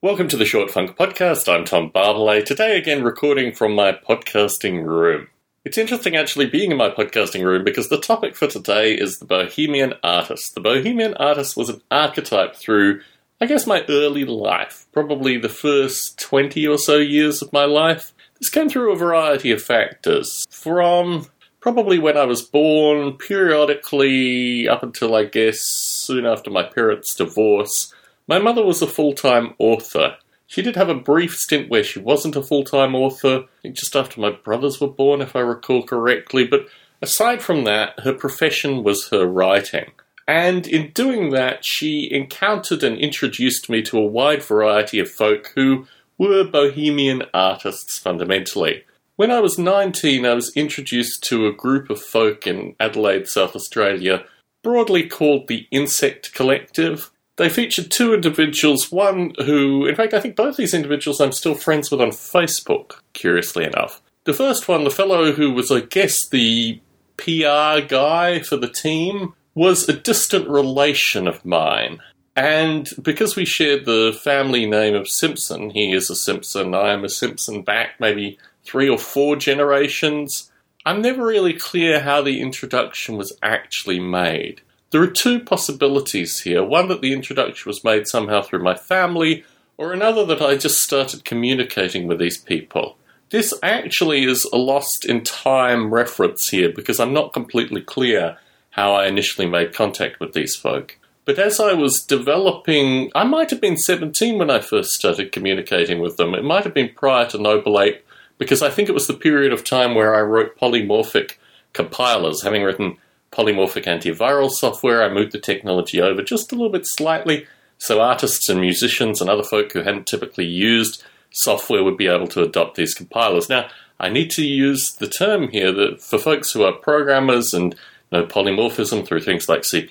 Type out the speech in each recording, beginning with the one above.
Welcome to the Short Funk Podcast. I'm Tom Barbalet. Today, again, recording from my podcasting room. It's interesting actually being in my podcasting room because the topic for today is the Bohemian artist. The Bohemian artist was an archetype through, I guess, my early life, probably the first 20 or so years of my life. This came through a variety of factors. From probably when I was born, periodically up until I guess soon after my parents' divorce my mother was a full time author. She did have a brief stint where she wasn't a full time author, just after my brothers were born, if I recall correctly, but aside from that, her profession was her writing. And in doing that, she encountered and introduced me to a wide variety of folk who were bohemian artists fundamentally. When I was 19, I was introduced to a group of folk in Adelaide, South Australia, broadly called the Insect Collective. They featured two individuals, one who, in fact, I think both these individuals I'm still friends with on Facebook, curiously enough. The first one, the fellow who was, I guess, the PR guy for the team, was a distant relation of mine. And because we shared the family name of Simpson, he is a Simpson, I am a Simpson back maybe three or four generations, I'm never really clear how the introduction was actually made. There are two possibilities here one that the introduction was made somehow through my family, or another that I just started communicating with these people. This actually is a lost in time reference here because I'm not completely clear how I initially made contact with these folk. But as I was developing, I might have been 17 when I first started communicating with them. It might have been prior to Noble Ape because I think it was the period of time where I wrote polymorphic compilers, having written polymorphic antiviral software. I moved the technology over just a little bit slightly so artists and musicians and other folk who hadn't typically used software would be able to adopt these compilers. Now, I need to use the term here that for folks who are programmers and know polymorphism through things like C++,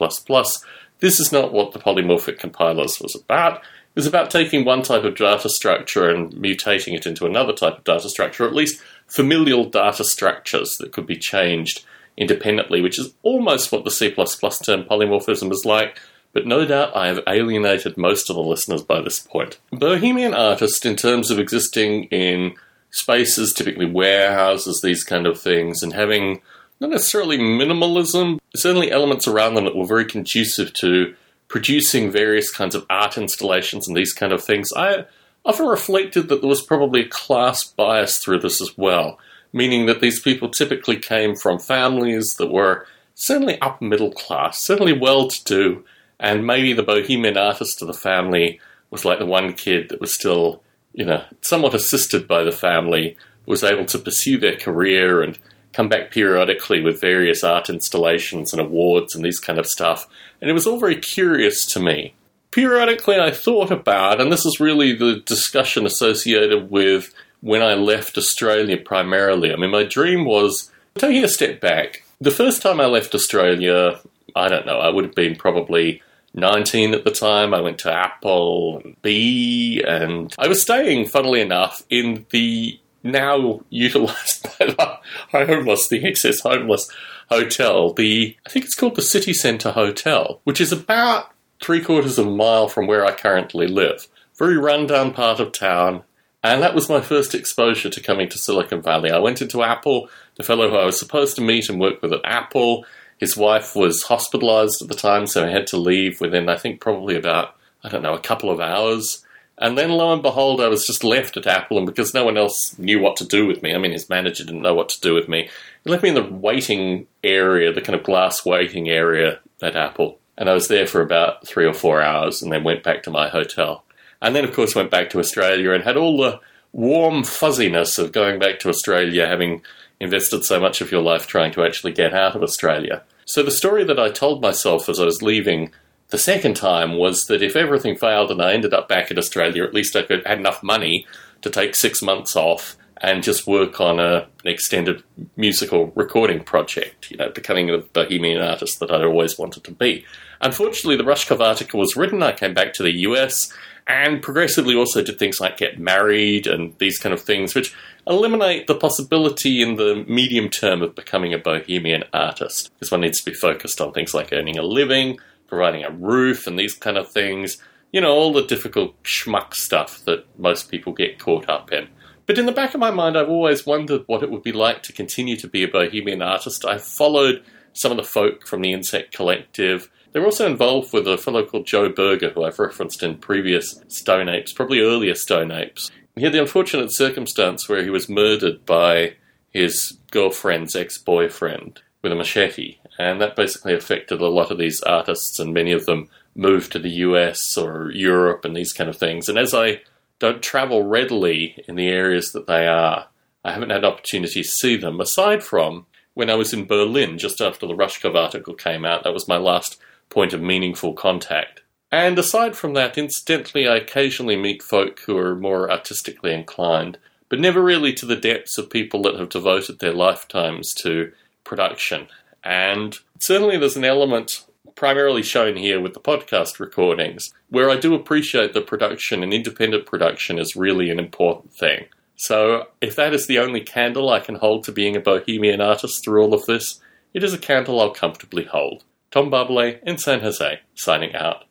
this is not what the polymorphic compilers was about. It was about taking one type of data structure and mutating it into another type of data structure, or at least familial data structures that could be changed independently, which is almost what the C term polymorphism is like, but no doubt I have alienated most of the listeners by this point. Bohemian artists, in terms of existing in spaces, typically warehouses, these kind of things, and having not necessarily minimalism, certainly elements around them that were very conducive to producing various kinds of art installations and these kind of things. I often reflected that there was probably a class bias through this as well meaning that these people typically came from families that were certainly upper middle class, certainly well to do, and maybe the bohemian artist of the family was like the one kid that was still, you know, somewhat assisted by the family, was able to pursue their career and come back periodically with various art installations and awards and these kind of stuff. And it was all very curious to me. Periodically, I thought about, and this is really the discussion associated with when I left Australia primarily. I mean, my dream was taking a step back. The first time I left Australia, I don't know, I would have been probably 19 at the time. I went to Apple and B, and I was staying, funnily enough, in the now utilized by the homeless, the excess homeless hotel. The I think it's called the City Centre Hotel, which is about three quarters of a mile from where I currently live. Very rundown part of town. And that was my first exposure to coming to Silicon Valley. I went into Apple, the fellow who I was supposed to meet and work with at Apple. His wife was hospitalized at the time, so I had to leave within, I think, probably about, I don't know, a couple of hours. And then lo and behold, I was just left at Apple, and because no one else knew what to do with me, I mean, his manager didn't know what to do with me, he left me in the waiting area, the kind of glass waiting area at Apple. And I was there for about three or four hours and then went back to my hotel. And then, of course, went back to Australia and had all the warm fuzziness of going back to Australia, having invested so much of your life trying to actually get out of Australia. So, the story that I told myself as I was leaving the second time was that if everything failed and I ended up back in Australia, at least I could had enough money to take six months off and just work on a, an extended musical recording project, you know, becoming the bohemian artist that I'd always wanted to be. Unfortunately, the Rushkoff article was written. I came back to the US and progressively also did things like get married and these kind of things, which eliminate the possibility in the medium term of becoming a bohemian artist. Because one needs to be focused on things like earning a living, providing a roof, and these kind of things. you know, all the difficult schmuck stuff that most people get caught up in. But in the back of my mind, I've always wondered what it would be like to continue to be a bohemian artist. I followed some of the folk from the Insect Collective. They're also involved with a fellow called Joe Berger, who I've referenced in previous Stone Apes, probably earlier Stone Apes. He had the unfortunate circumstance where he was murdered by his girlfriend's ex boyfriend with a machete, and that basically affected a lot of these artists, and many of them moved to the US or Europe and these kind of things. And as I don't travel readily in the areas that they are. I haven't had opportunity to see them, aside from when I was in Berlin just after the Rushkoff article came out. That was my last point of meaningful contact. And aside from that, incidentally, I occasionally meet folk who are more artistically inclined, but never really to the depths of people that have devoted their lifetimes to production. And certainly there's an element primarily shown here with the podcast recordings, where I do appreciate that production and independent production is really an important thing. So, if that is the only candle I can hold to being a bohemian artist through all of this, it is a candle I'll comfortably hold. Tom Barbalet in San Jose, signing out.